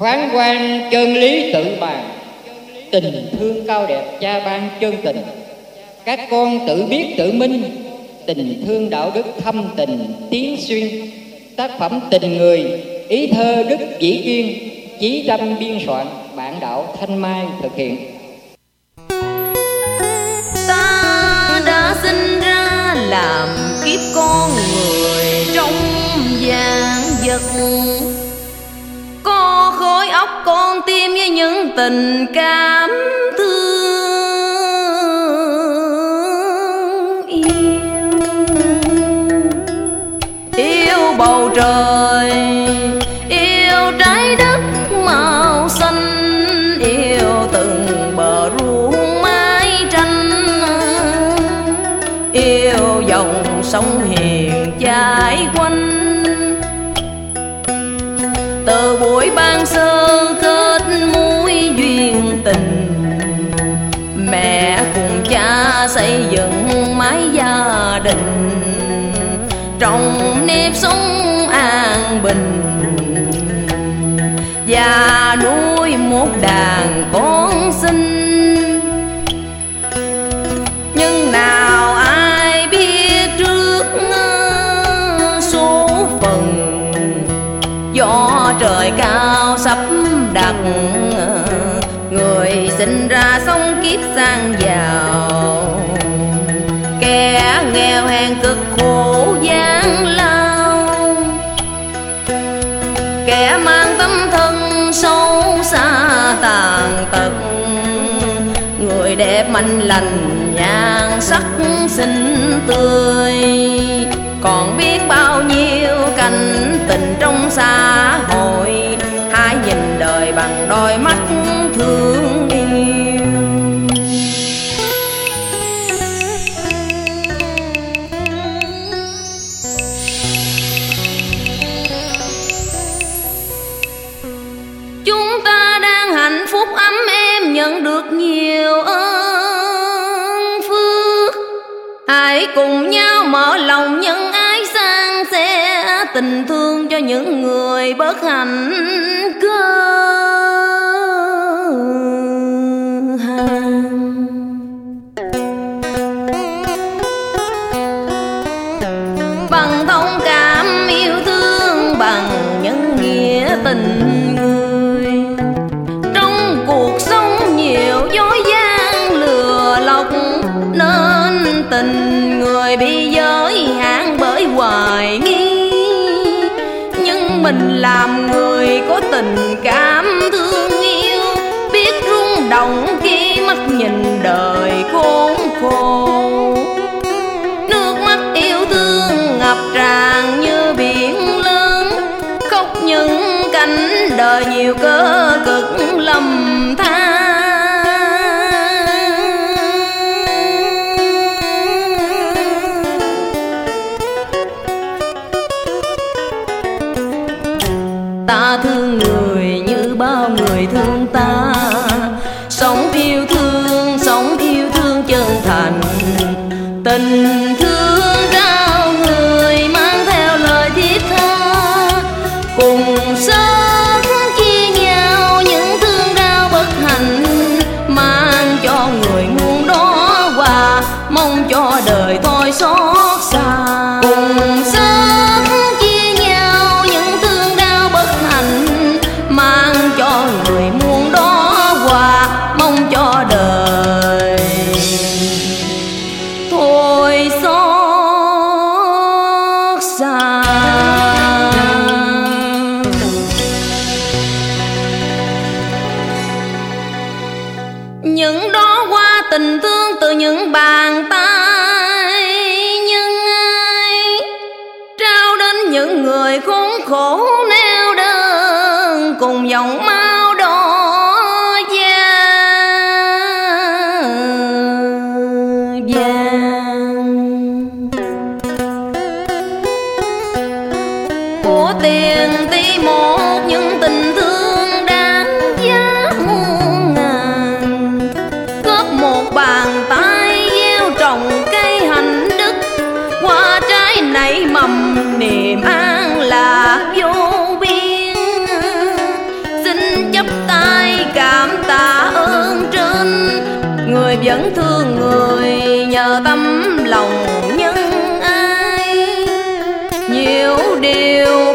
phán quan chân lý tự bàn. Tình thương cao đẹp cha ban chân tình. Các con tự biết tự minh. Tình thương đạo đức thâm tình tiến xuyên. Tác phẩm tình người, ý thơ đức dĩ kiên chí tâm biên soạn, bản đạo thanh mai thực hiện. Con tim với những tình cảm thương yêu. Yêu bầu trời, yêu trái đất màu xanh, yêu từng bờ ruộng mái tranh. Yêu dòng sông hiền chảy quanh. Từ buổi ban sơ xây dựng mái gia đình. Trong nếp sống an bình. Và nuôi một đàn con sinh nhưng nào ai biết trước số phận do trời cao sắp đặt. Người sinh ra sống kiếp sang giàu nghèo hèn cực khổ gian lao kẻ mang tâm thân sâu xa tàn tật, người đẹp mạnh lành, nhan sắc xinh tươi còn biết bao nhiêu cảnh tình trong xa. Cùng nhau mở lòng nhân ái sang sẻ tình thương cho những người bất hạnh cơ bằng thông cảm yêu thương bằng nhân nghĩa tình người. Trong cuộc sống nhiều dối gian lừa lọc nên tình người bị giới hạn bởi hoài nghi. Nhưng mình làm người có tình cảm thương yêu. Biết rung động khi mắt nhìn đời khốn khổ. Nước mắt yêu thương ngập tràn như biển lớn. Khóc những cảnh đời nhiều cơ cực lầm than. Tình thương casar. Lòng nhân ai. Nhiều điều